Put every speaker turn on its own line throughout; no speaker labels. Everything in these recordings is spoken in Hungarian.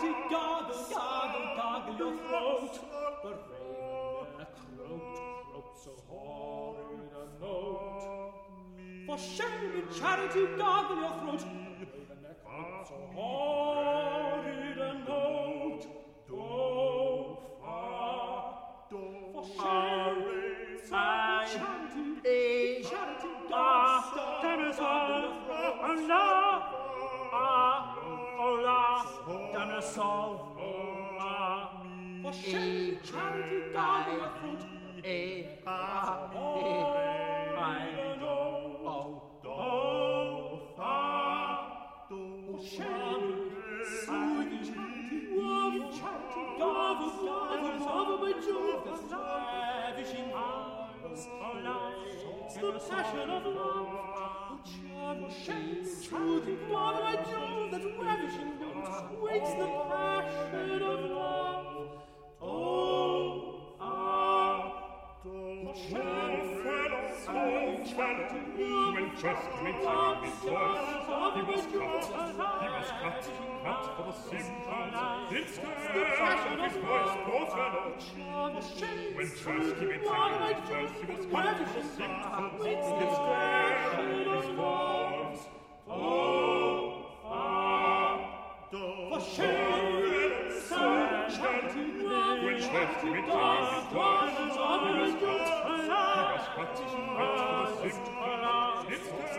charity, gargle, gargle, gargle your throat. The raven croaked, croaked so horrid a note. For shame, in charity, gargle your throat. The
mit Tag, mit Tag, mit Tag, mit Tag, mit Tag, mit
Tag, mit
Tag, mit
Tag,
mit Tag,
mit
Tag,
mit
Tag,
mit
Tag, mit Tag,
mit
Tag, mit Tag,
mit
Tag,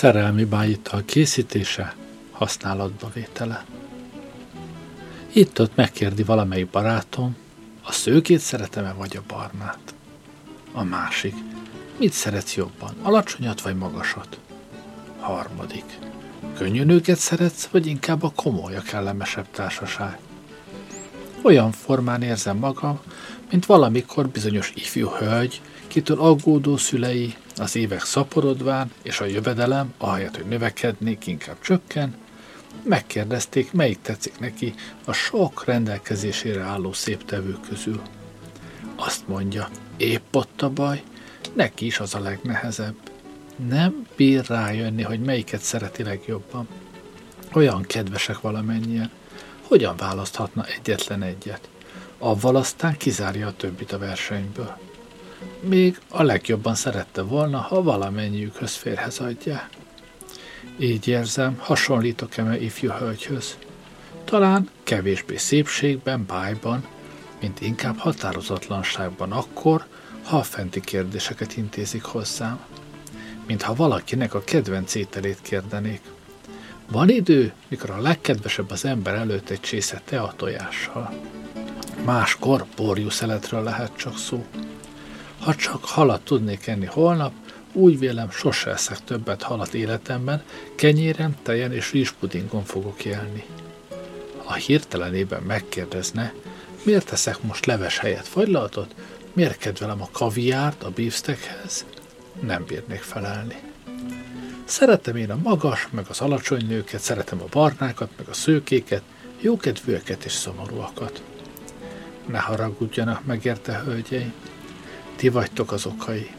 Szerelmi bájital készítése, használatba vétele. Itt-ott megkérdi valamelyik barátom, a szőkét szeretem-e vagy a barnát? A másik, mit szeretsz jobban, alacsonyat vagy magasat? Harmadik, könnyű nőket szeretsz, vagy inkább a komoly, a kellemesebb társaság? Olyan formán érzem magam, mint valamikor bizonyos ifjú hölgy, kitől aggódó szülei, az évek szaporodván, és a jövedelem, ahelyett, hogy növekednék, inkább csökken, megkérdezték, melyik tetszik neki a sok rendelkezésére álló szép tevő közül. Azt mondja, épp ott a baj, neki is az a legnehezebb. Nem bír rájönni, hogy melyiket szereti legjobban. Olyan kedvesek valamennyien. Hogyan választhatna egyetlen egyet? Avval aztán kizárja a többit a versenyből. Még a legjobban szerette volna, ha valamennyiükhöz férhez adják. Így érzem, hasonlítok eme ifjú hölgyhöz. Talán kevésbé szépségben, bájban, mint inkább határozatlanságban akkor, ha a fenti kérdéseket intézik hozzám. Mintha valakinek a kedvenc ételét kérdenék. Van idő, mikor a legkedvesebb az ember előtt egy csésze tea tojással. Máskor borjúszeletről lehet csak szó. Ha csak halat tudnék enni holnap, úgy vélem, sose eszek többet halat életemben, kenyéren, tejen és rizspudingon fogok élni. Ha hirtelenében megkérdezne, miért teszek most leves helyett fagylaltot, miért kedvelem a kaviárt a beefsteakhez, nem bírnék felelni. Szeretem én a magas, meg az alacsony nőket, szeretem a barnákat, meg a szőkéket, jókedvűeket és szomorúakat. Ne haragudjanak meg érte, hölgyeim, ti vagytok az okai.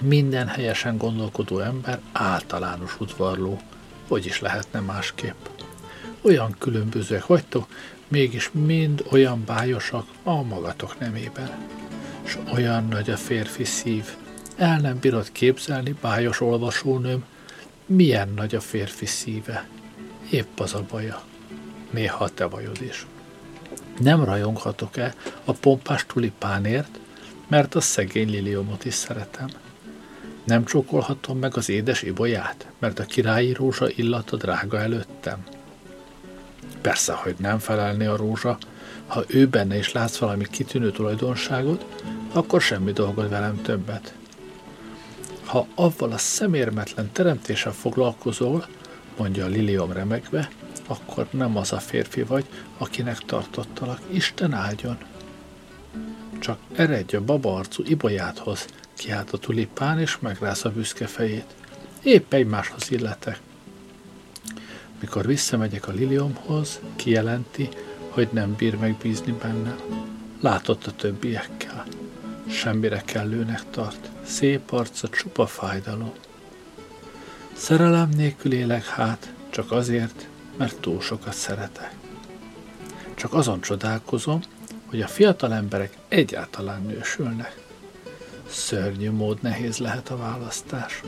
Minden helyesen gondolkodó ember általános udvarló, hogy is lehetne másképp. Olyan különbözőek vagytok, mégis mind olyan bájosak a magatok nemében. S olyan nagy a férfi szív, el nem bírod képzelni, bájos olvasónőm, milyen nagy a férfi szíve. Épp az a baja. Néha te bajod is. Nem rajonghatok-e a pompás tulipánért, mert a szegény liliomot is szeretem. Nem csókolhatom meg az édes ibolyát, mert a királyi rózsa illata drága előttem. Persze, hogy nem felelni a rózsa, ha ő benne is látsz valami kitűnő tulajdonságot, akkor semmi dolgod velem többet. Ha avval a szemérmetlen teremtéssel foglalkozol, mondja a Lilium remegve, akkor nem az a férfi vagy, akinek tartottalak. Isten áldjon! Csak eredj a babaarcú ibolyáthoz, kiált a tulipán, és megrász a büszke fejét. Épp egymáshoz illetek. Mikor visszamegyek a Liliumhoz, kijelenti, hogy nem bír megbízni benne. Látott a többiekkel. Semmire kellőnek tart. Szép arca, csupa fájdalom. Szerelem nélkül élek hát, csak azért, mert túl sokat szeretek. Csak azon csodálkozom, hogy a fiatal emberek egyáltalán nősülnek. Szörnyű mód nehéz lehet a választás.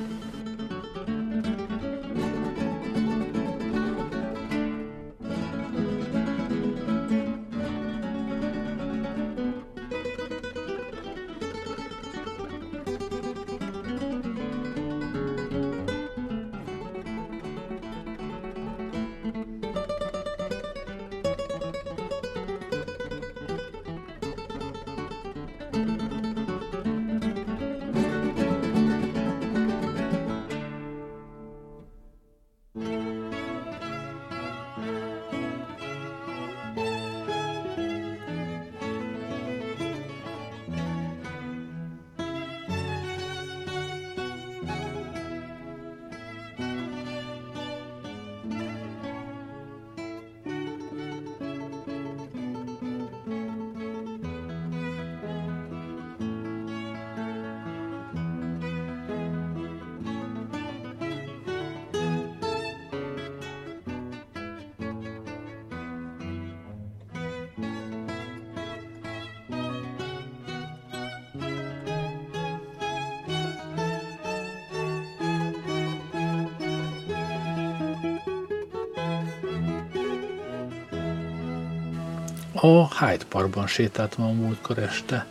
A Hyde Parkban sétáltam a múltkor este.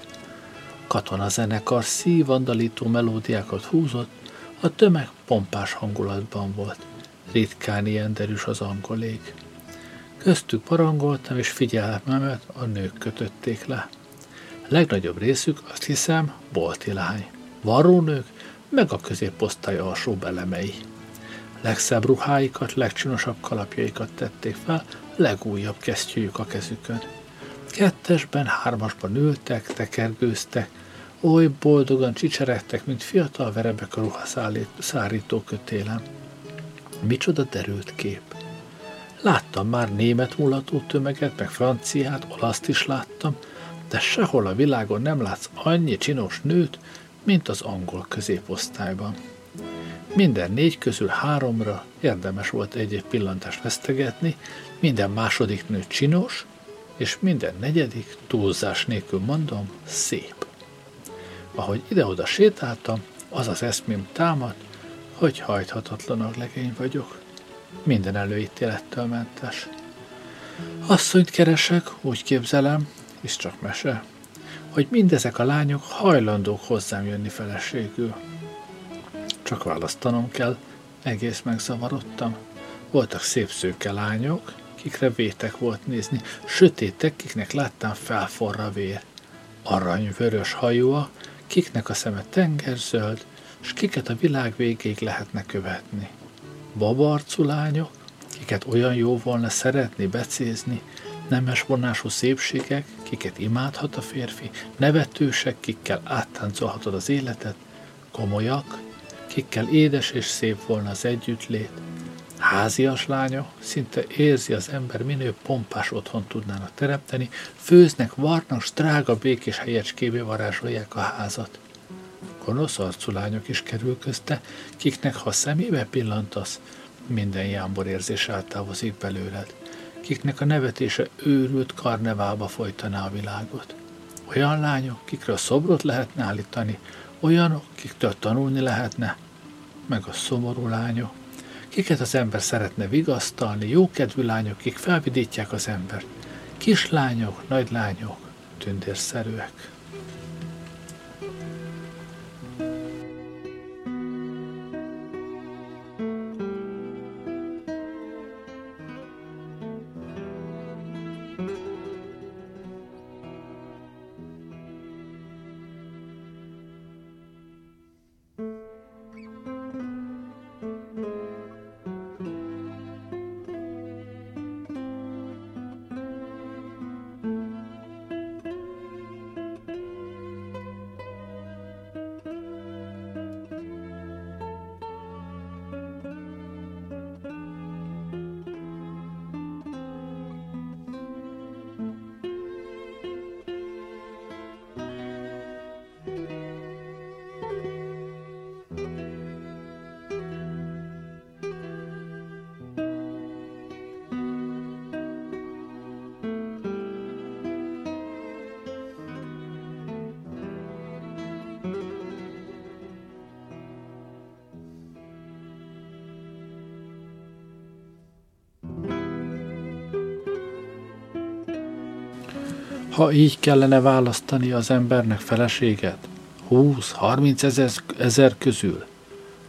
Katonazenekar szívandalító melódiákat húzott, a tömeg pompás hangulatban volt. Ritkán ilyen derűs az angolég. Köztük parangoltam, és figyelmemet a nők kötötték le. A legnagyobb részük, azt hiszem, bolti lány. Varrónők, meg a középosztály alsó belemei. Legszebb ruháikat, legcsinosabb kalapjaikat tették fel, legújabb kesztyűjük a kezükön. Kettesben, hármasban ültek, tekergőztek, oly boldogan csicseregtek, mint fiatal verebek a ruhaszárító kötélen. Micsoda derült kép. Láttam már német mulató tömeget, meg franciát, olaszt is láttam, de sehol a világon nem látsz annyi csinos nőt, mint az angol középosztályban. Minden négy közül háromra érdemes volt egy-egy pillantást vesztegetni, minden második nő csinos, és minden negyedik, túlzás nélkül mondom, szép. Ahogy ide-oda sétáltam, az az eszmém támad, hogy hajthatatlan a legény vagyok. Minden előítélettől mentes. Asszonyt keresek, úgy képzelem, és csak mese, hogy mindezek a lányok hajlandók hozzám jönni feleségül. Csak választanom kell, egész megzavarodtam. Voltak szép szőke lányok, kikre vétek volt nézni, sötétek, kiknek láttam felforra vér. Aranyvörös hajúa, kiknek a szeme tengerzöld, s kiket a világ végéig lehetne követni. Babarcú lányok, kiket olyan jó volna szeretni, becézni, nemes vonású szépségek, kiket imádhat a férfi, nevetősek, kikkel áttáncolhatod az életet, komolyak, kikkel édes és szép volna az együttlét, házias lánya, szinte érzi az ember, minő pompás otthon tudnának teremteni, főznek, varnak, strága békés helyecskévé varázsolják a házat. Gonosz arcú lányok is kerül közte, kiknek ha szemébe pillantasz, minden jámbor érzés eltávozik belőled, kiknek a nevetése őrült karneválba folytaná a világot. Olyan lányok, kikről szobrot lehetne állítani, olyanok, kiktől tanulni lehetne, meg a szomorú lányok, kiket az ember szeretne vigasztalni, jókedvű lányok, kik felvidítják az embert, Kislányok, nagylányok, tündérszerűek. Ha így kellene választani az embernek feleséget, 20-30 ezer, ezer közül,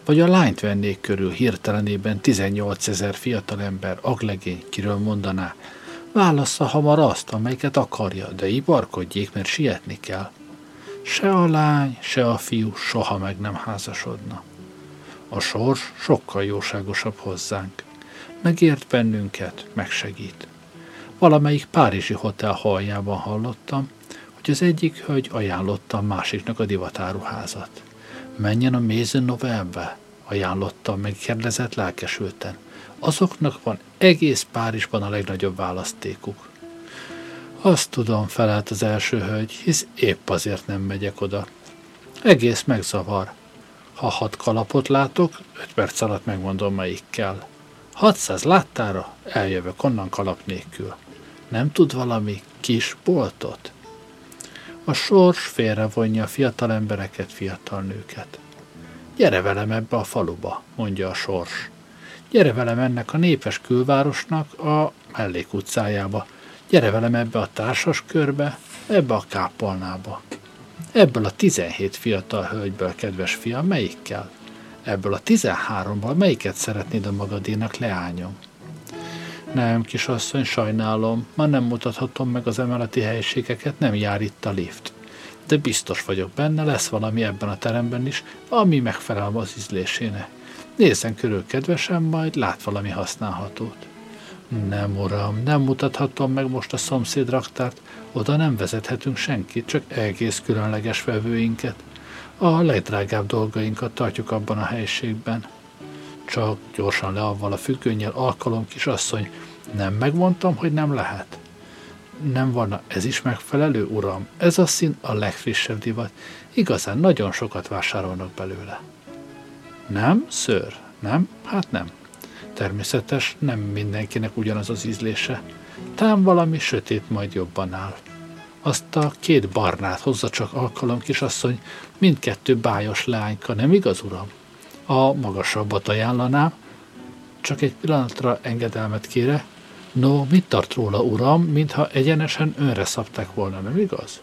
vagy a lányt vennék körül hirtelenében 18 ezer fiatal ember, aglegény, kiről mondaná, válassza hamar azt, amelyiket akarja, de ibarkodjék, mert sietni kell. Se a lány, se a fiú soha meg nem házasodna. A sors sokkal jóságosabb hozzánk. Megért bennünket, megsegít. Valamelyik párizsi hotel haljában hallottam, hogy az egyik hölgy ajánlotta a másiknak a divatáruházat. Menjen a Maison Novelbe, ajánlotta, megkérdezett lelkesülten. Azoknak van egész Párizsban a legnagyobb választékuk. Azt tudom, felelt az első hölgy, hisz épp azért nem megyek oda. Egész megzavar. Ha hat kalapot látok, öt perc alatt megmondom, melyik kell. 600 láttára, eljövök onnan kalap nélkül. Nem tud valami kis boltot? A sors félrevonja a fiatal embereket, fiatal nőket. Gyere velem ebbe a faluba, mondja a sors. Gyere velem ennek a népes külvárosnak a mellékutcájába. Gyere velem ebbe a társas körbe, ebbe a kápolnába. Ebből a 17 fiatal hölgyből, kedves fiam, melyikkel? Ebből a 13-ból melyiket szeretnéd a magadénak leányom? Nem, kisasszony, sajnálom, már nem mutathatom meg az emeleti helyiségeket, nem jár itt a lift. De biztos vagyok benne, lesz valami ebben a teremben is, ami megfelel az ízlésének. Nézzen körül kedvesen, majd lát valami használhatót. Nem, uram, nem mutathatom meg most a szomszéd raktárt, oda nem vezethetünk senkit, csak egész különleges vevőinket. A legdrágább dolgainkat tartjuk abban a helységben. Csak gyorsan le avval a függönnyel, alkalom kisasszony, nem megmondtam, hogy nem lehet. Nem van ez is megfelelő, uram? Ez a szín a legfrissebb divat. Igazán nagyon sokat vásárolnak belőle. Nem, ször? Nem? Hát nem. Természetes, nem mindenkinek ugyanaz az ízlése. Tám valami sötét majd jobban áll. Azt a két barnát hozza csak alkalom, kisasszony, mindkettő bájos leányka, nem igaz, uram? A magasabbat ajánlanám, csak egy pillanatra engedelmet kére. No, mit tart róla, uram, mintha egyenesen önre szabták volna, nem igaz?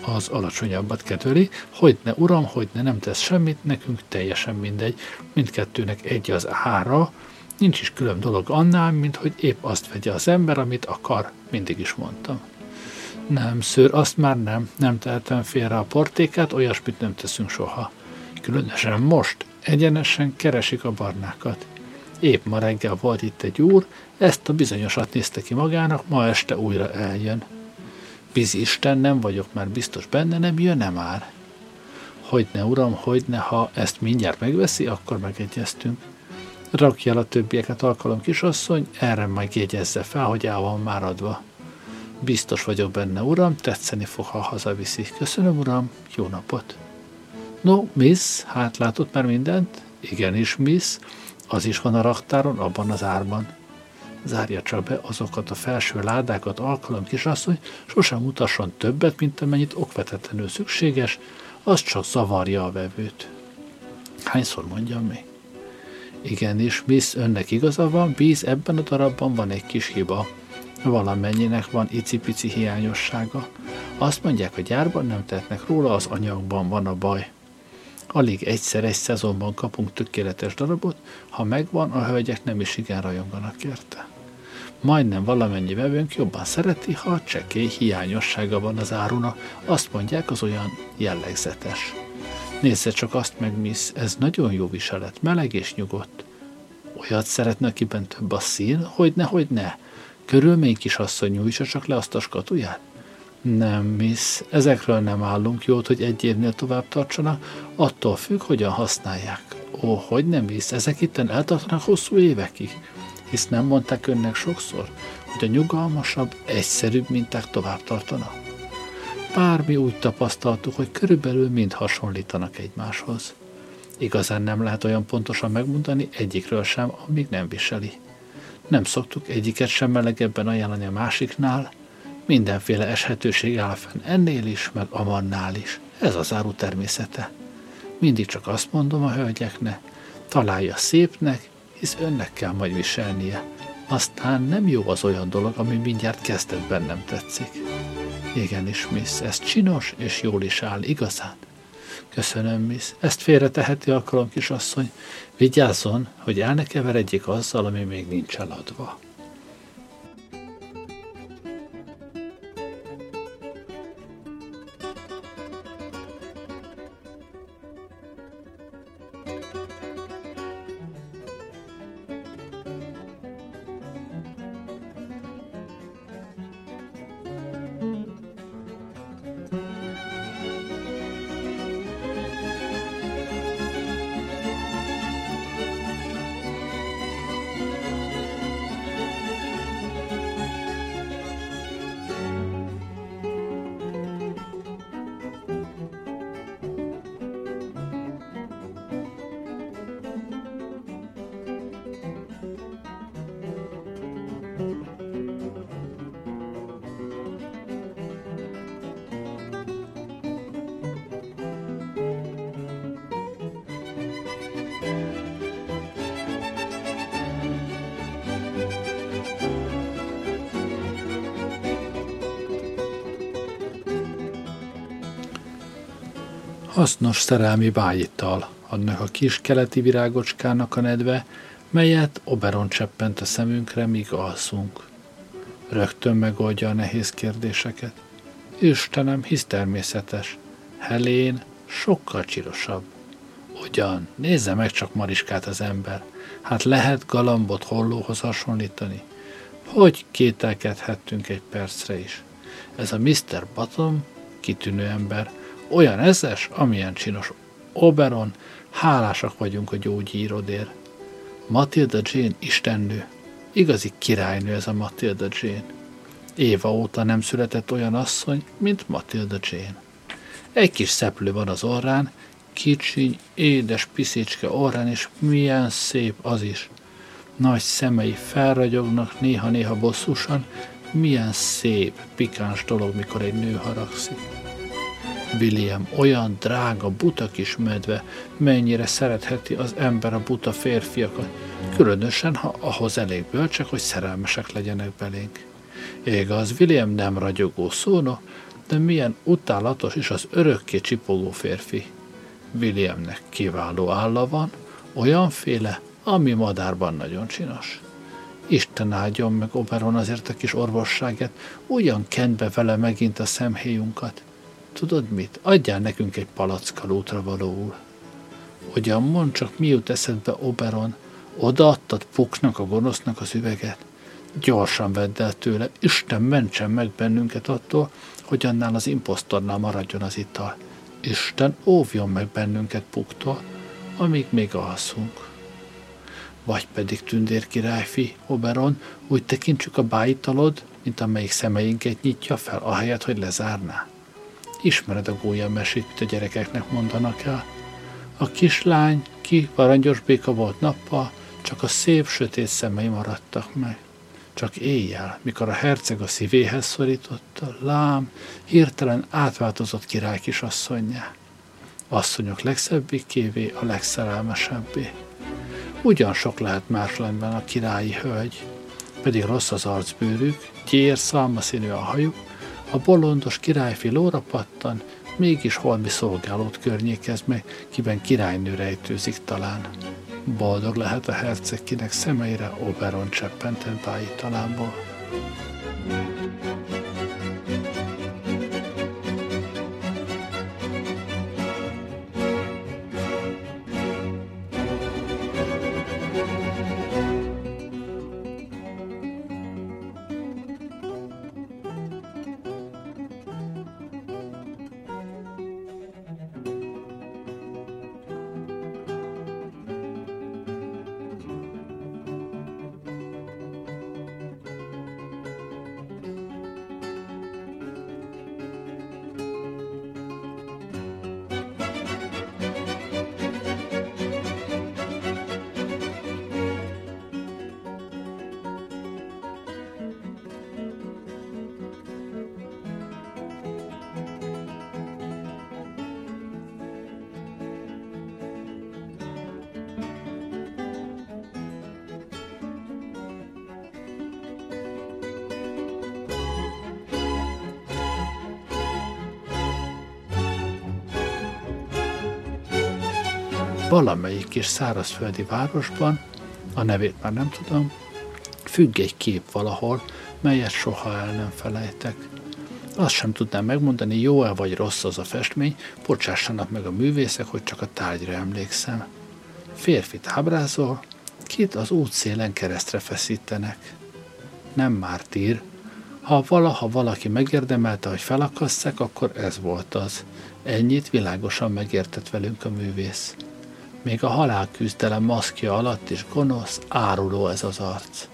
Az alacsonyabbat kedveli, hogy ne, uram, hogy ne, nem tesz semmit, nekünk teljesen mindegy, mindkettőnek egy az ára, nincs is külön dolog annál, mint hogy épp azt vegye az ember, amit akar, mindig is mondtam. Nem, szőr, azt már nem, nem tehetem félre a portékát, olyasmit nem teszünk soha. Különösen most, egyenesen keresik a barnákat. Épp ma reggel volt itt egy úr, ezt a bizonyosat nézte ki magának, ma este újra eljön. Bizi Isten, nem vagyok már biztos benne, nem jön-e már? Hogyne, uram, hogyne, ha ezt mindjárt megveszi, akkor megegyeztünk. Rakja el a többieket, alkalom kisasszony, erre majd jegyezze fel, hogy el van már adva. Biztos vagyok benne, uram, tetszeni fog, ha hazaviszi. Köszönöm, uram, jó napot. No, miss, hát látott már mindent? Igenis, miss, az is van a raktáron, abban az árban. Zárja csak be azokat a felső ládákat, alkalom kisasszony, sosem mutasson többet, mint amennyit okvetetlenül szükséges, az csak zavarja a vevőt. Hányszor mondjam még? Igenis, Miss, önnek igaza van, bíz, ebben a darabban van egy kis hiba. valamennyinek van icipici hiányossága. Azt mondják, a gyárban nem tehetnek róla, az anyagban van a baj. Alig egyszer egy szezonban kapunk tökéletes darabot, ha megvan, a hölgyek nem is igen rajonganak érte. Majdnem valamennyi vevőnk jobban szereti, ha csekély hiányossága van az áruna, azt mondják, az olyan jellegzetes. Nézze csak azt meg, Miss, ez nagyon jó viselet, meleg és nyugodt. Olyat szeretne, akiben több a szín? Hogy ne, hogy ne. Körülmény kisasszony nyújtsa csak le azt a skatuját. Nem, Miss, ezekről nem állunk jót, hogy egy évnél tovább tartsanak, attól függ, hogyan használják. Ó, hogy nem, Miss, ezek itten eltartanak hosszú évekig. Hisz nem mondták önnek sokszor, hogy a nyugalmasabb, egyszerűbb minták tovább tartanak. Bármi úgy tapasztaltuk, hogy körülbelül mind hasonlítanak egymáshoz. Igazán nem lehet olyan pontosan megmondani egyikről sem, amíg nem viseli. Nem szoktuk egyiket sem melegebben ajánlani a másiknál, mindenféle eshetőség áll fenn ennél is, meg amannál is. Ez az áru természete. Mindig csak azt mondom a hölgyeknek, találja szépnek, hisz önnek kell majd viselnie. Aztán nem jó az olyan dolog, ami mindjárt kezdetben nem tetszik. Igenis, Miss, ez csinos és jól is áll, igazán. Köszönöm, Miss. Ezt félreteheti alkalom, kisasszony. Vigyázzon, hogy el ne keveredjék azzal, ami még nincs eladva. Hasznos szerelmi bájittal, annak a kis keleti virágocskának a nedve, melyet Oberon cseppent a szemünkre, míg alszunk. Rögtön megoldja a nehéz kérdéseket. Istenem, hisz természetes. Helén sokkal csirosabb. Ugyan, nézze meg csak Mariskát az ember. Hát lehet galambot hollóhoz hasonlítani. Hogy kételkedhettünk egy percre is. Ez a Mr. Bottom kitűnő ember, olyan ezes, amilyen csinos. Oberon, hálásak vagyunk a gyógyírodért. Matilda Jane istennő. Igazi királynő ez a Matilda Jane. Éva óta nem született olyan asszony, mint Matilda Jane. Egy kis szeplő van az orrán, kicsi, édes piszicske orrán, és milyen szép az is. Nagy szemei felragyognak néha-néha bosszusan, milyen szép, pikáns dolog, mikor egy nő haragszik. William olyan drága, buta kis medve, mennyire szeretheti az ember a buta férfiakat, különösen, ha ahhoz elég bölcsek, hogy szerelmesek legyenek belénk. Igaz, William nem ragyogó szóno, de milyen utálatos és az örökké csipogó férfi. Williamnek kiváló álla van, olyanféle, ami madárban nagyon csinos. Isten áldjon meg Oberon azért a kis orvosságát, ugyan kent vele megint a szemhéjunkat tudod mit? Adjál nekünk egy palackal útra valóul. Ugyan mond csak mi jut eszedbe Oberon, odaadtad Puknak, a gonosznak az üveget. Gyorsan vedd el tőle, Isten mentsen meg bennünket attól, hogy annál az imposztornál maradjon az ital. Isten óvjon meg bennünket Puktól, amíg még alszunk. Vagy pedig tündér királyfi, Oberon, úgy tekintsük a bájitalod, mint amelyik szemeinket nyitja fel, ahelyett, hogy lezárná. Ismered a gólya mesét, mit a gyerekeknek mondanak el. A kislány ki varangyos béka volt nappal, csak a szép, sötét szemei maradtak meg. Csak éjjel, mikor a herceg a szívéhez szorította, lám, hirtelen átváltozott király kisasszonyjá. Asszonyok legszebbikévé, a legszerelmesebbé. Ugyan sok lehet más a királyi hölgy. pedig rossz az arcbőrük, gyér, szalmaszínű a hajuk, a bolondos királyfi lóra pattan, mégis holmi szolgálót környékez meg, kiben királynő rejtőzik talán. Boldog lehet a herceg, kinek szemeire Oberon cseppentett bájitalából. Valamelyik kis szárazföldi városban, a nevét már nem tudom, függ egy kép valahol, melyet soha el nem felejtek. Azt sem tudnám megmondani, jó-e vagy rossz az a festmény, bocsássanak meg a művészek, hogy csak a tárgyra emlékszem. Férfit ábrázol, kit az útszélen keresztre feszítenek. Nem mártír. Ha valaha valaki megérdemelte, hogy felakasszák, akkor ez volt az. Ennyit világosan megértett velünk a művész. Még a halálküzdelem maszkja alatt is gonosz, áruló ez az arc.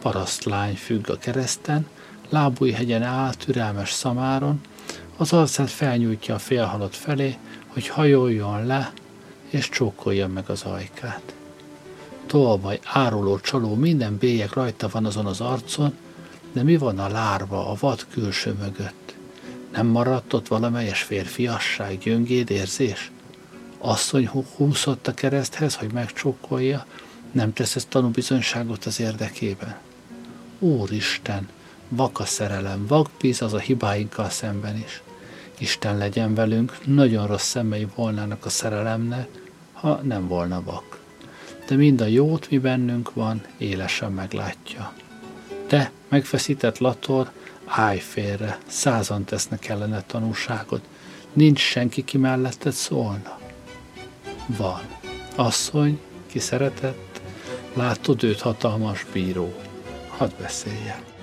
Parasztlány függ a kereszten, lábújhegyen áll türelmes szamáron, az arcát felnyújtja a félhalott felé, hogy hajoljon le, és csókolja meg az ajkát. Tolvaj, áruló, csaló, minden bélyek rajta van azon az arcon, de mi van a lárva, a vad külső mögött? Nem maradt ott valamelyes férfiasság, gyöngéd érzés? Asszony húzott a kereszthez, hogy megcsókolja, nem tesz ezt tanúbizonyságot az érdekében. Úristen, vak a szerelem, vak bíz az a hibáinkkal szemben is. Isten legyen velünk, nagyon rossz szemei volnának a szerelemnek, ha nem volna vak. De mind a jót, mi bennünk van, élesen meglátja. Te, megfeszített lator, állj félre, százan tesznek ellene tanúságot, nincs senki, ki melletted szólna van. Asszony, ki szeretett, látod őt hatalmas bíró. Hadd beszéljen.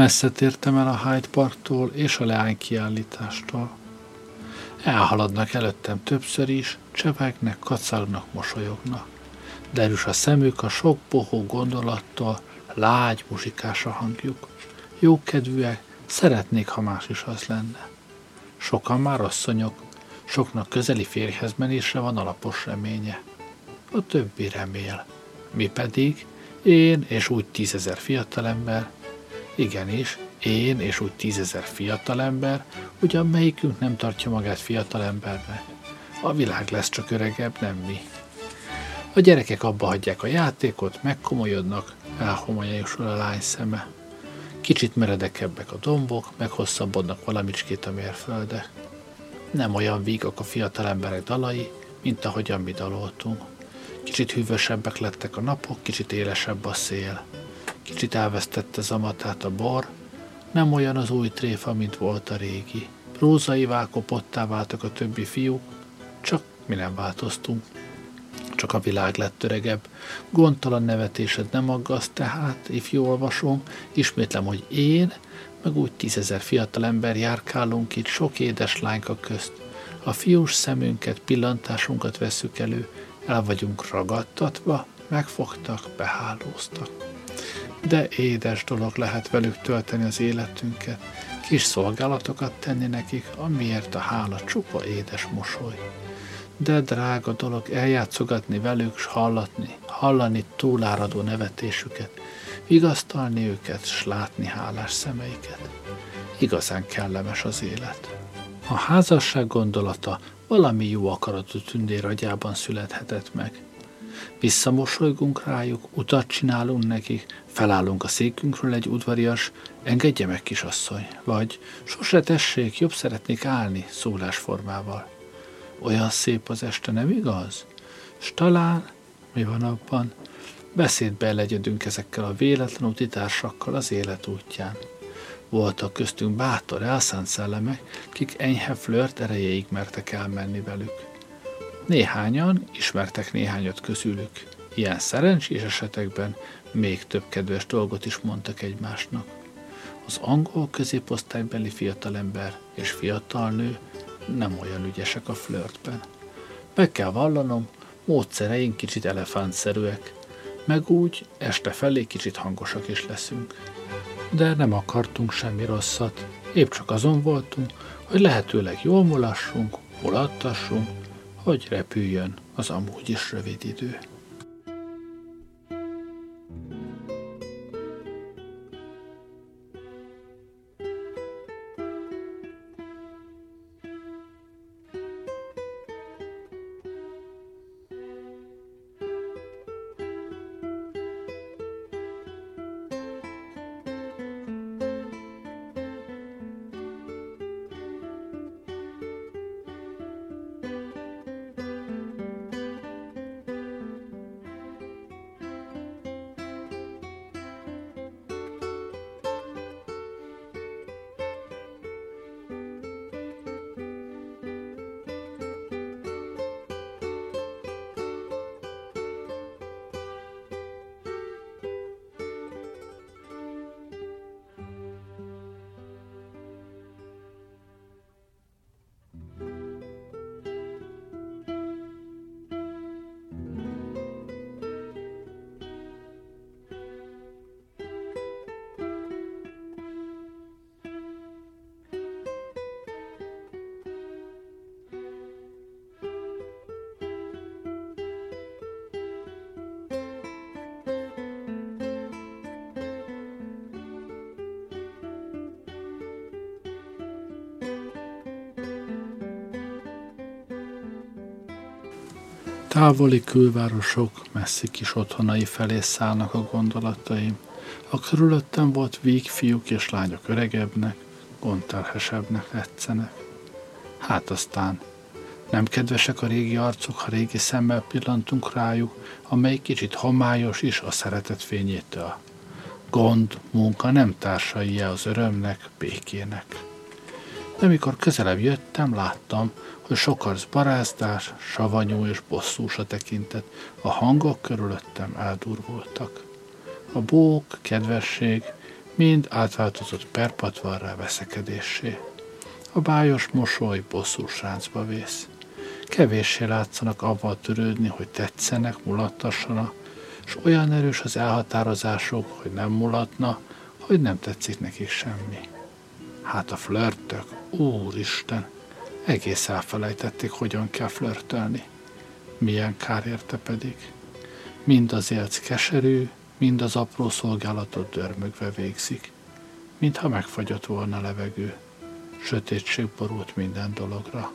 Messze tértem el a Hyde Parktól és a leány kiállítástól. Elhaladnak előttem többször is, csevegnek, kacagnak, mosolyognak. Derűs a szemük a sok bohó gondolattól, lágy, muzsikás a hangjuk. Jókedvűek, szeretnék, ha más is az lenne. Sokan már asszonyok, soknak közeli férjhez menésre van alapos reménye. A többi remél. Mi pedig, én és úgy tízezer fiatalember, Igenis, én és úgy tízezer fiatalember, ugyan melyikünk nem tartja magát fiatalembernek. A világ lesz csak öregebb, nem mi. A gyerekek abba hagyják a játékot, megkomolyodnak, elhomolyosul a lány szeme. Kicsit meredekebbek a dombok, meg hosszabbodnak valamicskét a mérföldek. Nem olyan vígak a fiatal emberek dalai, mint ahogyan mi daloltunk. Kicsit hűvösebbek lettek a napok, kicsit élesebb a szél. Kicsit elvesztette zamatát a bor, nem olyan az új tréfa, mint volt a régi. Prózai vákopottá váltak a többi fiúk, csak mi nem változtunk. Csak a világ lett öregebb. Gondtalan nevetésed nem aggaszt, tehát, ifjú olvasom, ismétlem, hogy én, meg úgy tízezer fiatal ember járkálunk itt sok édes lányka közt. A fiús szemünket, pillantásunkat veszük elő, el vagyunk ragadtatva, megfogtak, behálóztak. De édes dolog lehet velük tölteni az életünket, kis szolgálatokat tenni nekik, amiért a hála csupa édes mosoly. De drága dolog eljátszogatni velük, s hallatni, hallani túláradó nevetésüket, vigasztalni őket, s látni hálás szemeiket. Igazán kellemes az élet. A házasság gondolata valami jó akaratú tündér agyában születhetett meg. Visszamosolygunk rájuk, utat csinálunk nekik, felállunk a székünkről egy udvarias, engedje meg kisasszony, vagy sose tessék, jobb szeretnék állni szólásformával. Olyan szép az este, nem igaz? S mi van abban, beszédbe legyedünk ezekkel a véletlen utitársakkal az élet útján. Voltak köztünk bátor, elszánt szellemek, kik enyhe flört erejéig mertek elmenni velük. Néhányan ismertek néhányat közülük. Ilyen szerencsés esetekben még több kedves dolgot is mondtak egymásnak. Az angol középosztálybeli fiatalember és fiatal nő nem olyan ügyesek a flörtben. Meg kell vallanom, módszereink kicsit elefántszerűek, meg úgy este felé kicsit hangosak is leszünk. De nem akartunk semmi rosszat, épp csak azon voltunk, hogy lehetőleg jól mulassunk, mulattassunk, hogy repüljön az amúgy is rövid idő. Távoli külvárosok, messzi kis otthonai felé szállnak a gondolataim. A körülöttem volt víg fiúk és lányok öregebbnek, gondterhesebbnek letszenek. Hát aztán, nem kedvesek a régi arcok, ha régi szemmel pillantunk rájuk, amely kicsit homályos is a szeretet fényétől. Gond, munka nem társai az örömnek, békének. De mikor közelebb jöttem, láttam, hogy sokarc barázdás, savanyú és bosszús a tekintet, a hangok körülöttem eldurvultak. A bók, kedvesség mind átváltozott perpatvarrá veszekedésé. A bájos mosoly bosszús ráncba vész. Kevéssé látszanak avval törődni, hogy tetszenek, mulattassanak, és olyan erős az elhatározásuk, hogy nem mulatna, hogy nem tetszik nekik semmi. Hát a flörtök, úristen, egész elfelejtették, hogyan kell flörtölni. Milyen kár érte pedig. Mind az élc keserű, mind az apró szolgálatot dörmögve végzik. Mintha megfagyott volna levegő. Sötétség borult minden dologra.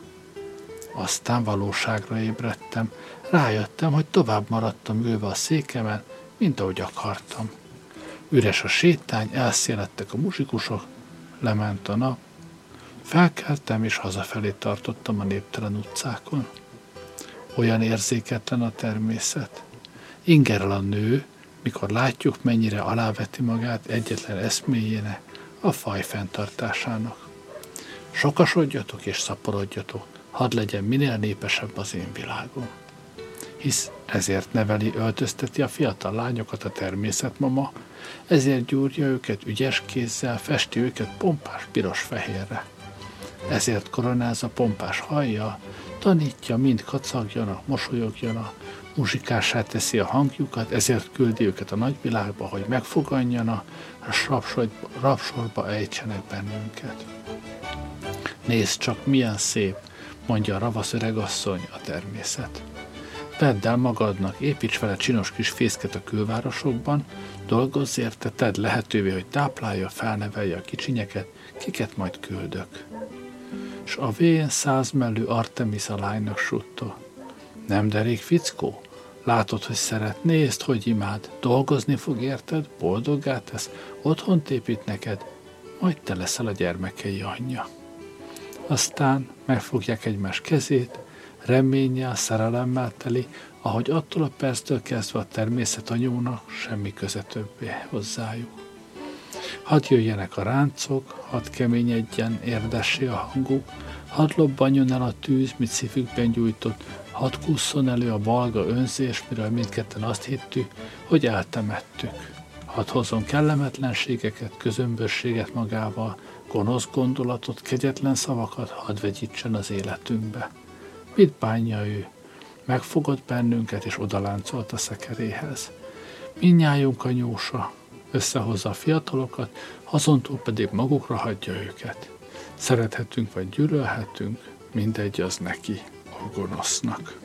Aztán valóságra ébredtem. Rájöttem, hogy tovább maradtam ülve a székemen, mint ahogy akartam. Üres a sétány, elszélettek a muzsikusok, lement a nap. Felkeltem, és hazafelé tartottam a néptelen utcákon. Olyan érzéketlen a természet. Ingerel a nő, mikor látjuk, mennyire aláveti magát egyetlen eszméjének, a faj fenntartásának. Sokasodjatok és szaporodjatok, hadd legyen minél népesebb az én világom. Hisz ezért neveli, öltözteti a fiatal lányokat a természetmama, ezért gyúrja őket ügyes kézzel, festi őket pompás piros-fehérre. Ezért koronázza pompás hajjal, tanítja, mind kacagjanak, mosolyogjanak, muzsikássá teszi a hangjukat, ezért küldi őket a nagyvilágba, hogy megfoganjanak, és rapsorba ejtsenek bennünket. Nézd csak, milyen szép, mondja a ravasz öregasszony, a természet. Vedd el magadnak, építs vele csinos kis fészket a külvárosokban, dolgozz érte, tedd lehetővé, hogy táplálja, felnevelje a kicsinyeket, kiket majd küldök. S a vén százmellő Artemis a lánynak suttó. Nem derék fickó? Látod, hogy szeret, nézd, hogy imád, dolgozni fog érted, boldoggá tesz, otthont épít neked, majd te leszel a gyermekei anyja. Aztán megfogják egymás kezét, reménnyel, szerelemmel teli, ahogy attól a perctől kezdve a természet anyónak semmi köze többé hozzájuk. Hadd jöjjenek a ráncok, hadd keményedjen érdessé a hanguk, hadd lobbanjon el a tűz, mit szívükben gyújtott, hadd kusszon elő a balga önzés, miről mindketten azt hittük, hogy eltemettük. Hadd hozzon kellemetlenségeket, közömbösséget magával, gonosz gondolatot, kegyetlen szavakat, hadd vegyítsen az életünkbe. Mit bánja ő? Megfogott bennünket, és odaláncolt a szekeréhez. Minnyájunk a nyúsa, összehozza a fiatalokat, azontól pedig magukra hagyja őket. Szerethetünk vagy gyűlölhetünk, mindegy az neki, a gonosznak.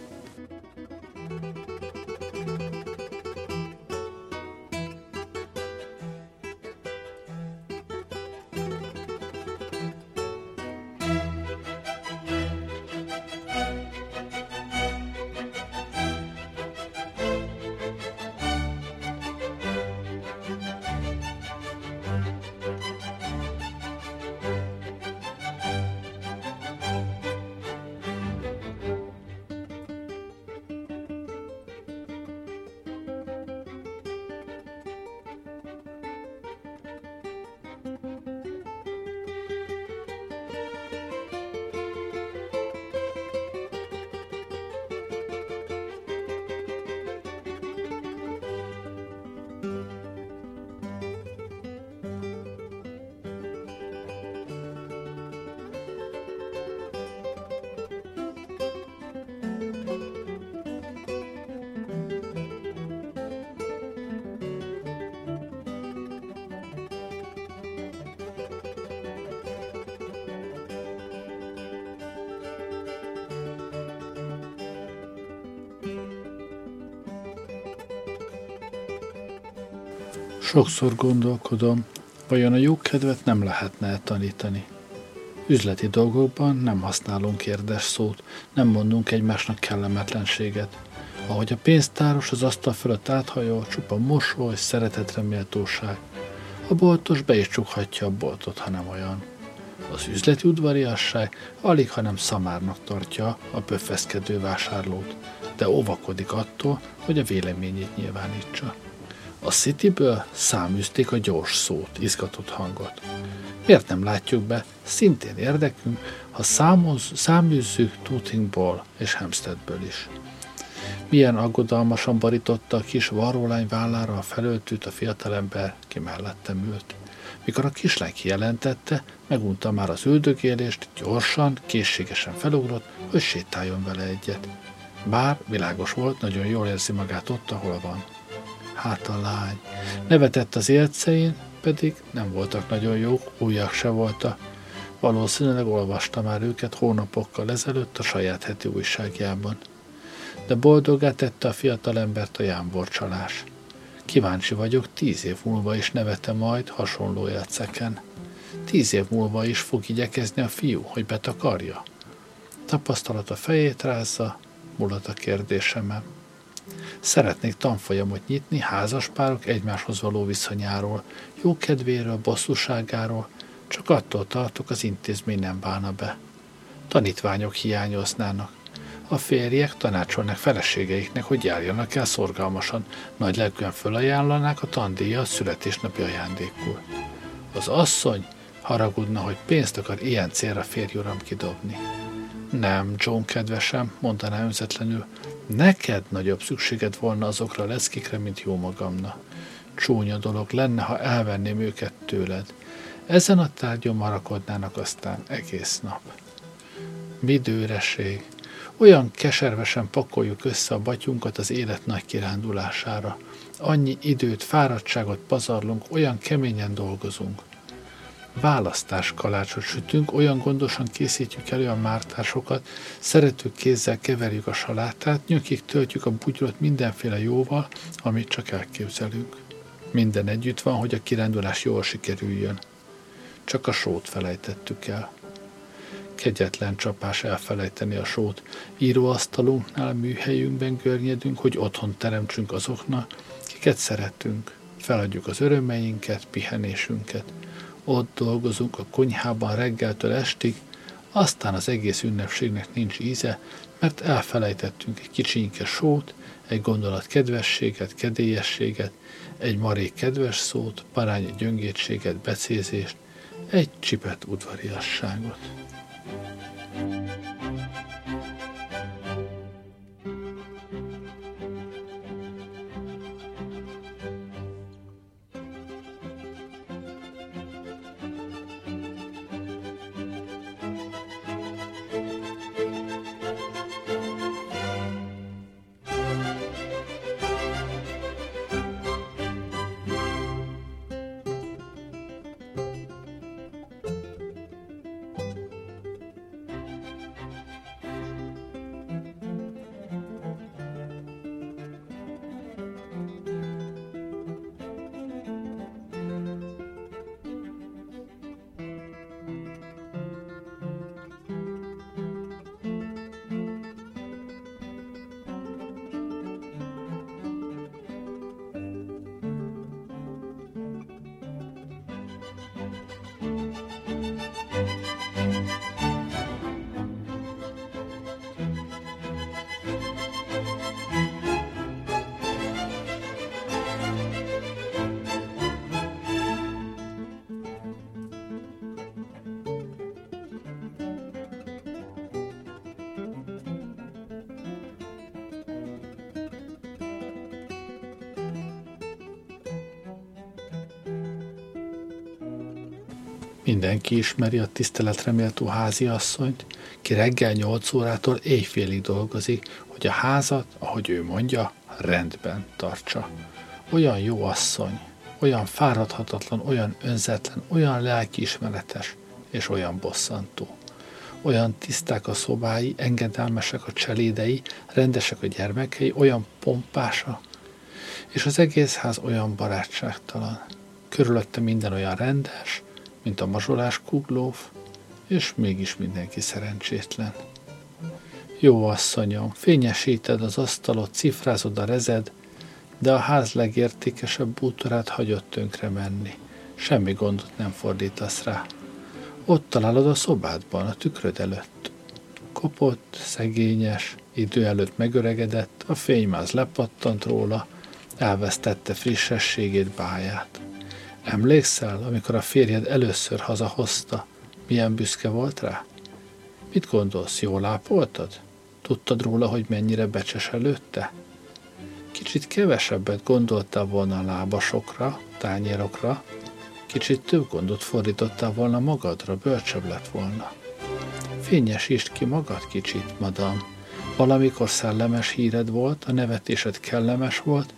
Sokszor gondolkodom, vajon a jó kedvet nem lehetne tanítani. Üzleti dolgokban nem használunk érdes szót, nem mondunk egymásnak kellemetlenséget. Ahogy a pénztáros az asztal fölött áthajol, csupa mosoly, szeretetre méltóság. A boltos be is csukhatja a boltot, ha nem olyan. Az üzleti udvariasság alig, hanem szamárnak tartja a böfeszkedő vásárlót, de óvakodik attól, hogy a véleményét nyilvánítsa. A Cityből száműzték a gyors szót, izgatott hangot. Miért nem látjuk be? Szintén érdekünk, ha számoz, száműzzük Tootingból és Hempsteadből is. Milyen aggodalmasan barította a kis varrólány vállára a felöltűt a fiatalember, ki mellettem ült. Mikor a kislány kijelentette, megunta már az üldögélést, gyorsan, készségesen felugrott, hogy sétáljon vele egyet. Bár világos volt, nagyon jól érzi magát ott, ahol van hát a lány. Nevetett az élcein, pedig nem voltak nagyon jók, újak se voltak. Valószínűleg olvasta már őket hónapokkal ezelőtt a saját heti újságjában. De boldogá tette a fiatal embert a jámborcsalás. Kíváncsi vagyok, tíz év múlva is nevete majd hasonló élceken. Tíz év múlva is fog igyekezni a fiú, hogy betakarja. A fejét rázza, mulat a kérdésemem. Szeretnék tanfolyamot nyitni házaspárok egymáshoz való viszonyáról, jókedvéről, bosszúságáról, csak attól tartok, az intézmény nem válna be. Tanítványok hiányoznának. A férjek tanácsolnak feleségeiknek, hogy járjanak el szorgalmasan, nagy lelkűen fölajánlanák a tandíja a születésnapi ajándékul. Az asszony haragudna, hogy pénzt akar ilyen célra férjuram kidobni. Nem, John kedvesem, mondaná önzetlenül, neked nagyobb szükséged volna azokra a leckikre, mint jó magamna. Csúnya dolog lenne, ha elvenném őket tőled. Ezen a tárgyon marakodnának aztán egész nap. Midőreség. Olyan keservesen pakoljuk össze a batyunkat az élet nagy kirándulására. Annyi időt, fáradtságot pazarlunk, olyan keményen dolgozunk választás kalácsot sütünk, olyan gondosan készítjük elő a mártásokat, szerető kézzel keverjük a salátát, nyökig töltjük a bugyrot mindenféle jóval, amit csak elképzelünk. Minden együtt van, hogy a kirándulás jól sikerüljön. Csak a sót felejtettük el. Kegyetlen csapás elfelejteni a sót. Íróasztalunknál, műhelyünkben görnyedünk, hogy otthon teremtsünk azoknak, kiket szeretünk. Feladjuk az örömeinket, pihenésünket – ott dolgozunk a konyhában reggeltől estig, aztán az egész ünnepségnek nincs íze, mert elfelejtettünk egy kicsinke sót, egy gondolat kedvességet, kedélyességet, egy marék kedves szót, parány gyöngétséget, becézést, egy csipet udvariasságot. Mindenki ismeri a tiszteletreméltó háziasszonyt, ki reggel 8 órától éjfélig dolgozik, hogy a házat, ahogy ő mondja, rendben tartsa. Olyan jó asszony, olyan fáradhatatlan, olyan önzetlen, olyan lelkiismeretes, és olyan bosszantó. Olyan tiszták a szobái, engedelmesek a cselédei, rendesek a gyermekei, olyan pompása, és az egész ház olyan barátságtalan. Körülötte minden olyan rendes, mint a mazsolás kuglóf, és mégis mindenki szerencsétlen. Jó asszonyom, fényesíted az asztalot, cifrázod a rezed, de a ház legértékesebb bútorát hagyott tönkre menni. Semmi gondot nem fordítasz rá. Ott találod a szobádban, a tükröd előtt. Kopott, szegényes, idő előtt megöregedett, a fénymáz lepattant róla, elvesztette frissességét, báját. Emlékszel, amikor a férjed először hazahozta, milyen büszke volt rá? Mit gondolsz, jól ápoltad? Tudtad róla, hogy mennyire becses előtte? Kicsit kevesebbet gondoltál volna a lábasokra, tányérokra, kicsit több gondot fordítottál volna magadra, bölcsebb lett volna. Fényesítsd ki magad kicsit, madam. Valamikor szellemes híred volt, a nevetésed kellemes volt,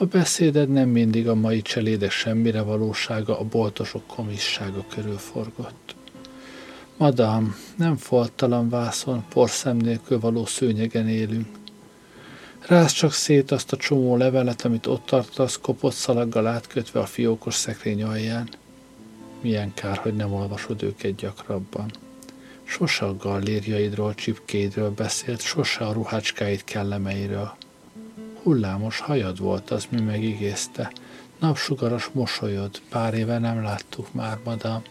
a beszéded nem mindig a mai cselédek semmire valósága, a boltosok komissága körül forgott. Madám, nem foltalan vászon, porszem nélkül való szőnyegen élünk. Rász csak szét azt a csomó levelet, amit ott tartasz, kopott szalaggal átkötve a fiókos szekrény alján. Milyen kár, hogy nem olvasod őket gyakrabban. Sose a gallérjaidról, csipkéidről beszélt, sose a ruhácskáid kellemeiről Hullámos hajad volt az, mi megigézte. Napsugaras mosolyod, pár éve nem láttuk már, madam.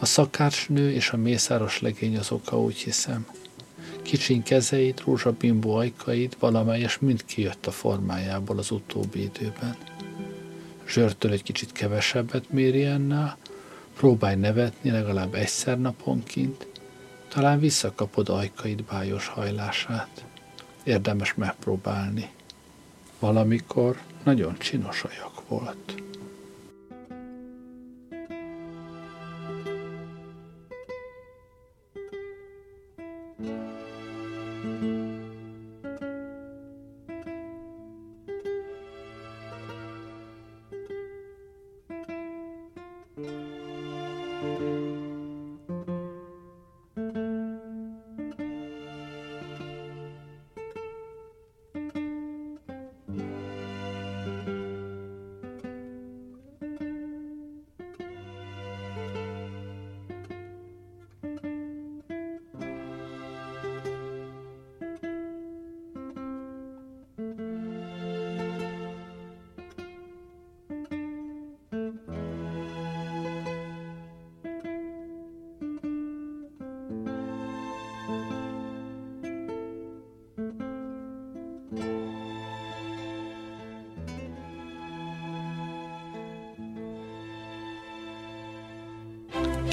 A szakácsnő és a mészáros legény az oka, úgy hiszem. Kicsiny kezeit, rózsabimbó ajkait, valamelyes mind kijött a formájából az utóbbi időben. Zsörtől egy kicsit kevesebbet méri ennél, próbálj nevetni legalább egyszer naponként, talán visszakapod ajkaid bájos hajlását. Érdemes megpróbálni. Valamikor nagyon csinos ajak volt.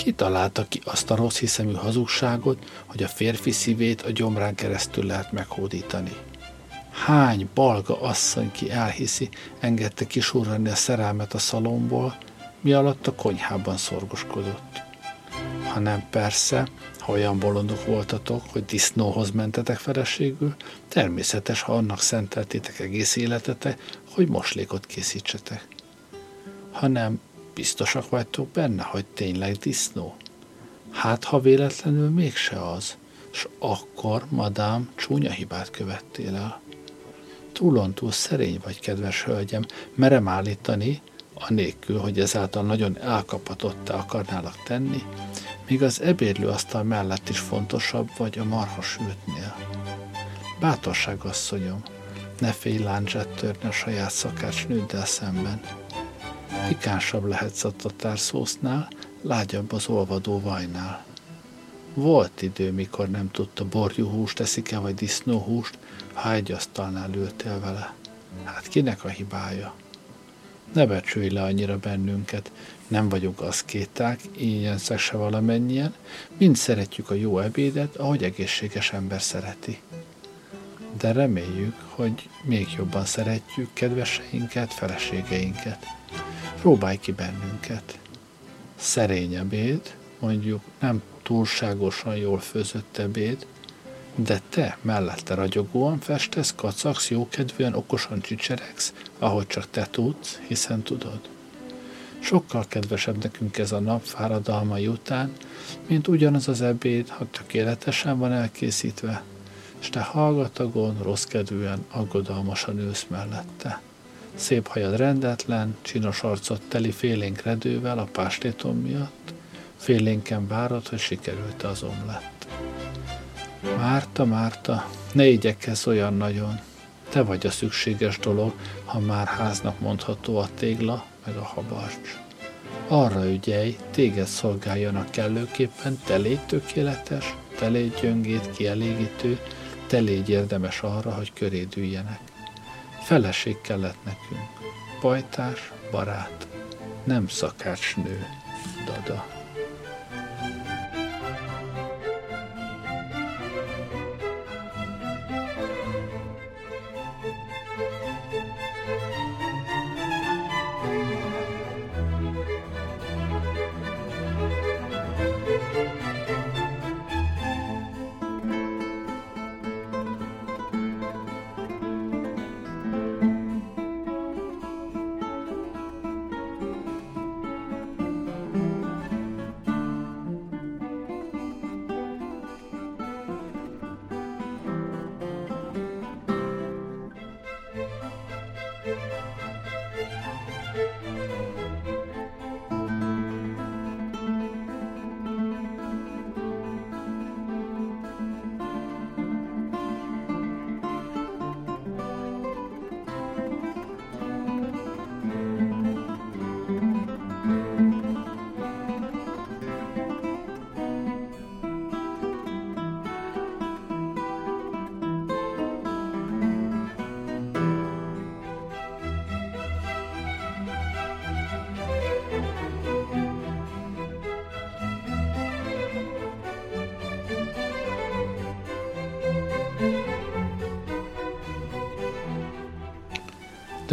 Kitalálta ki azt a rossz hiszemű hazugságot, hogy a férfi szívét a gyomrán keresztül lehet meghódítani. Hány balga asszony, ki elhiszi, engedte kisurrani a szerelmet a szalomból, mi alatt a konyhában szorgoskodott. Ha nem persze, ha olyan bolondok voltatok, hogy disznóhoz mentetek feleségül, természetes, ha annak szenteltétek egész életetek, hogy moslékot készítsetek. Ha nem, Biztosak vagytok benne, hogy tényleg disznó? Hát, ha véletlenül mégse az, s akkor, madám, csúnya hibát követtél el. Túlontúl szerény vagy, kedves hölgyem, merem állítani, anélkül, hogy ezáltal nagyon elkapatottá akarnálak tenni, míg az ebédlőasztal mellett is fontosabb vagy a marha sültnél. Bátorság, asszonyom, ne félj láncsát törni a saját szakácsnőddel szemben pikánsabb lehet a szósznál, lágyabb az olvadó vajnál. Volt idő, mikor nem tudta borjú húst eszik-e, vagy disznóhúst, ha egy asztalnál ültél vele. Hát kinek a hibája? Ne becsülj le annyira bennünket, nem vagyunk aszkéták, ingyenszek se valamennyien, mind szeretjük a jó ebédet, ahogy egészséges ember szereti. De reméljük, hogy még jobban szeretjük kedveseinket, feleségeinket próbálj ki bennünket. Szerény ebéd, mondjuk nem túlságosan jól főzött ebéd, de te mellette ragyogóan festesz, kacagsz, jókedvűen, okosan csicseregsz, ahogy csak te tudsz, hiszen tudod. Sokkal kedvesebb nekünk ez a nap fáradalmai után, mint ugyanaz az ebéd, ha tökéletesen van elkészítve, és te hallgatagon, rossz kedvűen, aggodalmasan ősz mellette. Szép hajad rendetlen, csinos arcot teli félénk redővel a pástétom miatt, félénken várod, hogy sikerült az omlett. Márta, Márta, ne igyekezz olyan nagyon, te vagy a szükséges dolog, ha már háznak mondható a tégla, meg a habarcs. Arra ügyelj, téged szolgáljanak kellőképpen, te légy tökéletes, te légy gyöngét, kielégítő, te légy érdemes arra, hogy köréd üljenek. Feleség kellett nekünk. Pajtás, barát, nem szakácsnő, dada.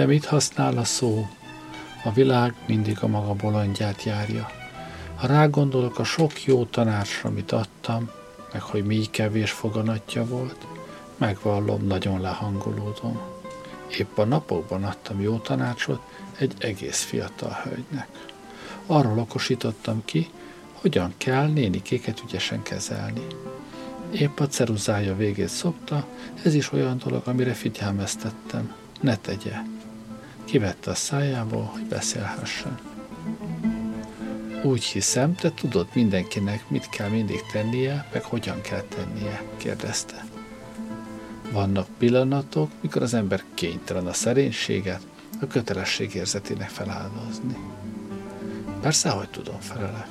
De mit használ a szó? A világ mindig a maga bolondját járja. Ha rágondolok a sok jó tanácsra, amit adtam, meg hogy mi kevés foganatja volt, megvallom, nagyon lehangolódom. Épp a napokban adtam jó tanácsot egy egész fiatal hölgynek. Arról okosítottam ki, hogyan kell nénikéket ügyesen kezelni. Épp a ceruzája végét szokta, ez is olyan dolog, amire figyelmeztettem. Ne tegye. Kivette a szájából, hogy beszélhessen. Úgy hiszem, te tudod mindenkinek, mit kell mindig tennie, meg hogyan kell tennie, kérdezte. Vannak pillanatok, mikor az ember kénytelen a szerénységet, a kötelesség érzetének feláldozni. Persze, hogy tudom, felelek.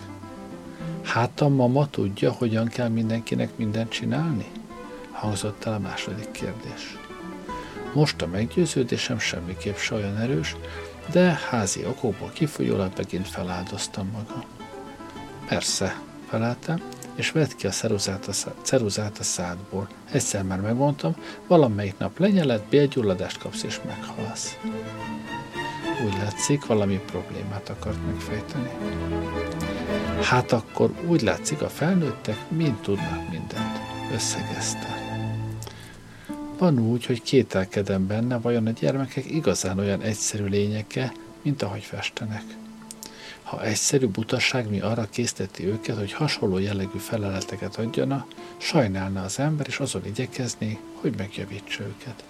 Hát a mama tudja, hogyan kell mindenkinek mindent csinálni? Hangzott el a második kérdés. Most a meggyőződésem semmiképp se olyan erős, de házi okokból kifolyólag megint feláldoztam magam. Persze, feleltem, és vett ki a ceruzát a, ceruzát a szádból. Egyszer már megmondtam, valamelyik nap lenyeled, bélgyulladást kapsz és meghalsz. Úgy látszik, valami problémát akart megfejteni. Hát akkor úgy látszik, a felnőttek mind tudnak mindent, összegezte. Van úgy, hogy kételkedem benne, vajon a gyermekek igazán olyan egyszerű lényeke, mint ahogy festenek. Ha egyszerű butaság mi arra készteti őket, hogy hasonló jellegű feleleteket adjana, sajnálna az ember, és azon igyekezni, hogy megjavítsa őket.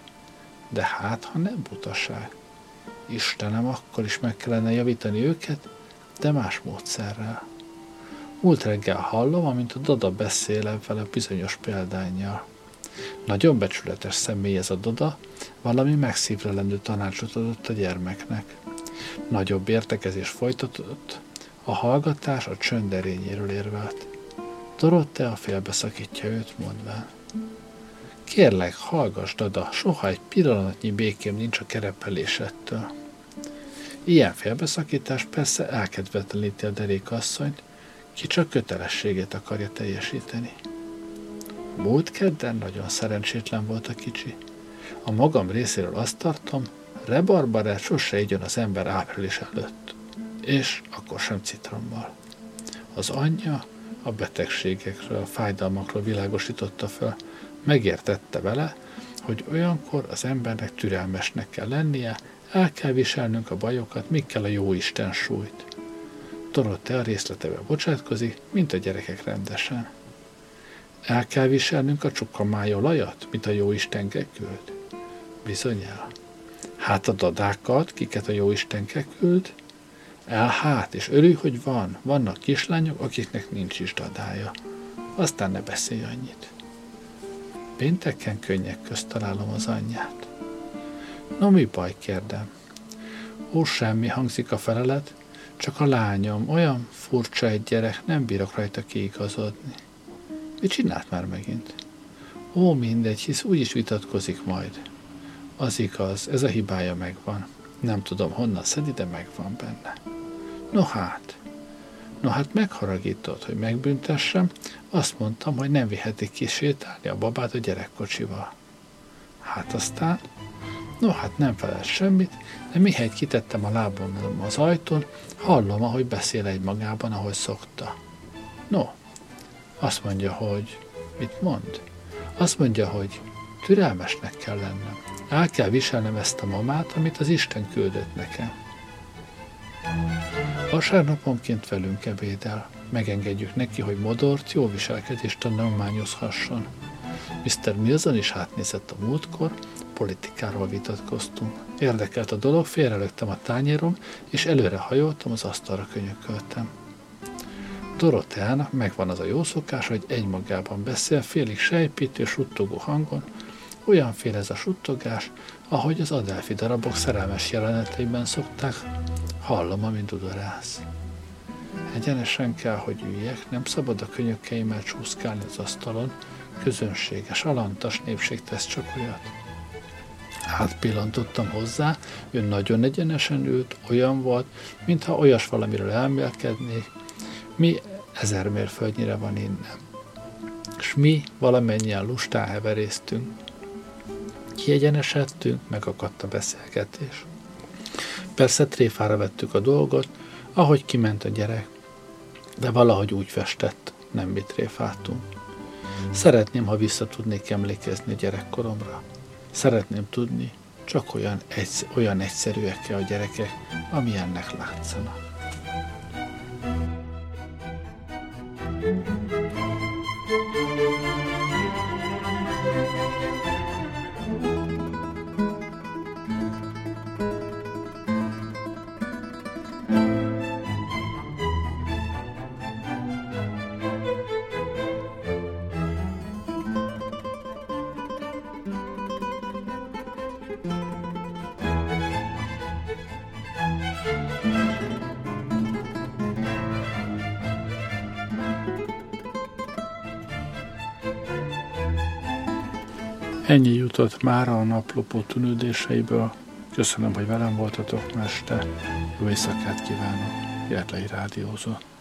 De hát, ha nem butaság. Istenem, akkor is meg kellene javítani őket, de más módszerrel. Múlt reggel hallom, amint a Dada beszél a bizonyos példányjal. Nagyon becsületes személy ez a Dada, valami megszívre lendő tanácsot adott a gyermeknek. Nagyobb értekezés folytatott, a hallgatás a csönd erényéről érvelt. Dorotte a félbeszakítja őt, mondván. Kérlek, hallgass, Dada, soha egy pillanatnyi békém nincs a kerepelésettől. Ilyen félbeszakítás persze elkedvetleníti a derékasszonyt, ki csak kötelességét akarja teljesíteni. Múlt kedden nagyon szerencsétlen volt a kicsi. A magam részéről azt tartom, rebarbarát sose igyon az ember április előtt. És akkor sem citrommal. Az anyja a betegségekről, a fájdalmakról világosította fel, megértette vele, hogy olyankor az embernek türelmesnek kell lennie, el kell viselnünk a bajokat, míg kell a jó Isten sújt. Dorotea részletebe bocsátkozik, mint a gyerekek rendesen. El kell viselnünk a csukamáj olajat, mint a jó Isten küld? Bizony el. Hát a dadákat, kiket a jó Isten küld? El hát, és örülj, hogy van. Vannak kislányok, akiknek nincs is dadája. Aztán ne beszélj annyit. Pénteken könnyek közt találom az anyját. No mi baj, kérdem. Ó, semmi, hangzik a felelet, csak a lányom, olyan furcsa egy gyerek, nem bírok rajta kiigazodni. Mit csinált már megint? Ó, mindegy, hisz úgyis vitatkozik majd. Az igaz, ez a hibája megvan. Nem tudom honnan szedi, de megvan benne. No hát, no hát megharagított, hogy megbüntessem, azt mondtam, hogy nem vihetik ki sétálni a babát a gyerekkocsival. Hát aztán, no hát nem felel semmit, de mihegy kitettem a lábam az ajtón, hallom, ahogy beszél egy magában, ahogy szokta. No, azt mondja, hogy mit mond? Azt mondja, hogy türelmesnek kell lennem. El kell viselnem ezt a mamát, amit az Isten küldött nekem. Vasárnaponként velünk ebédel. Megengedjük neki, hogy modort, jó viselkedést tanulmányozhasson. Mr. Milson is átnézett a múltkor, politikáról vitatkoztunk. Érdekelt a dolog, félrelögtem a tányérom, és előre hajoltam, az asztalra könyököltem. Doroteának megvan az a jó szokás, hogy egymagában beszél, félig sejpítő, suttogó hangon, olyan fél ez a suttogás, ahogy az Adelfi darabok szerelmes jeleneteiben szokták, hallom, amint dudorász. Egyenesen kell, hogy üljek, nem szabad a könyökeimmel csúszkálni az asztalon, közönséges, alantas népség tesz csak olyat. Átpillantottam hozzá, ő nagyon egyenesen ült, olyan volt, mintha olyas valamiről elmélkednék, mi ezer mérföldnyire van innen. És mi valamennyien lustán heveréztünk. Kiegyenesedtünk, megakadt a beszélgetés. Persze tréfára vettük a dolgot, ahogy kiment a gyerek, de valahogy úgy festett, nem mi tréfáltunk. Szeretném, ha vissza tudnék emlékezni a gyerekkoromra. Szeretném tudni, csak olyan, egy, olyan egyszerűek a gyerekek, amilyennek látszanak. Ennyi jutott már a naplopó tűnődéseiből. Köszönöm, hogy velem voltatok ma este. Jó éjszakát kívánok. Gerlei Rádiózott.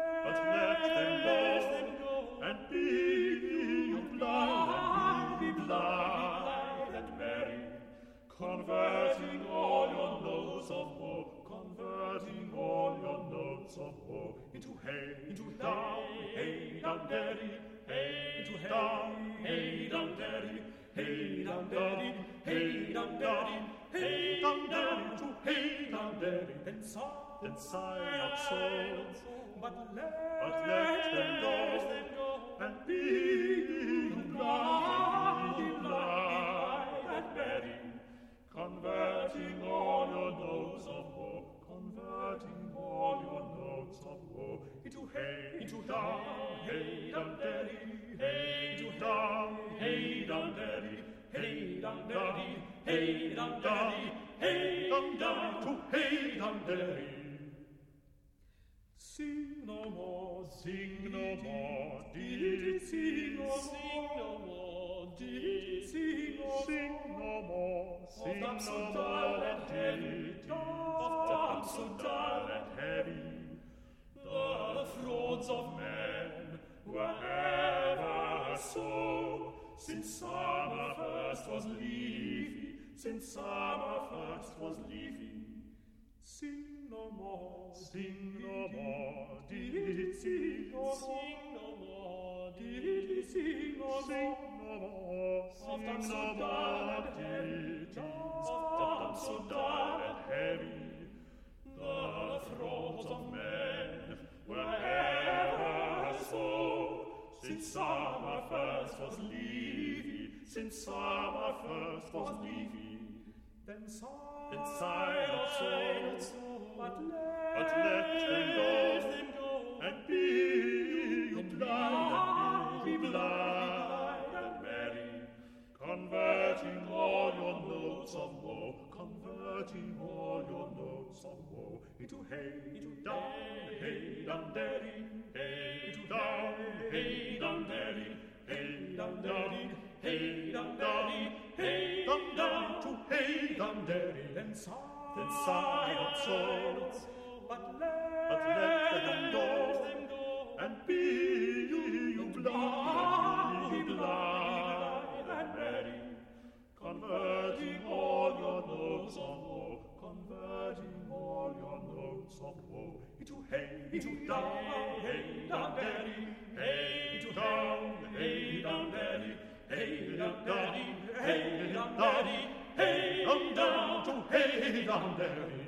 converting all your notes of woe, converting all your notes of woe into hay, into down, hay, down, derry, hay, into down, hay, down, derry, hay, down, derry, hay, down, derry, hay, down, derry, to then sigh, then sigh, not so, but let, but let them go, them go, and be blind in light and bearing, converting all your notes of woe, converting all your notes of woe into hay, into down, hay down daddy, hay to down, hay down daddy, hay down daddy, hay down derry, hay down derry, to hay down daddy. Sing no more, sing no more, did sing sing no more, did sing no more, sing no more, sing no more, and heavy, of so dull and heavy, the frauds of men were ever so. Since summer first was leafy, since summer first was leafy. Sing no more, sing no more, did it sing no more, sing no more, did it sing no more, sing no more, sing no more, did it soft so dull and heavy. The throats of men were ever so. Since summer first was leafy, since summer first was leafy, then sigh, then sigh not so, but let, but let them go, and be you blind, and be blind and merry, converting all your notes of woe, converting all your notes of woe into hey, into down, hey, down, daddy, hey, into down, hey, down, daddy, hey, down, daddy, hey, down, daddy, hey, down, down. to hey, down, daddy, then sigh, then sigh not so, but let, let them go, and be you blind, be blind and merry, converting all your notes of woe, converting all your notes of woe into hey, into down, hey, down, daddy, hey, into down, hey, down, daddy, hey, down, daddy, hey, down, daddy, hey, down, down to hey, down.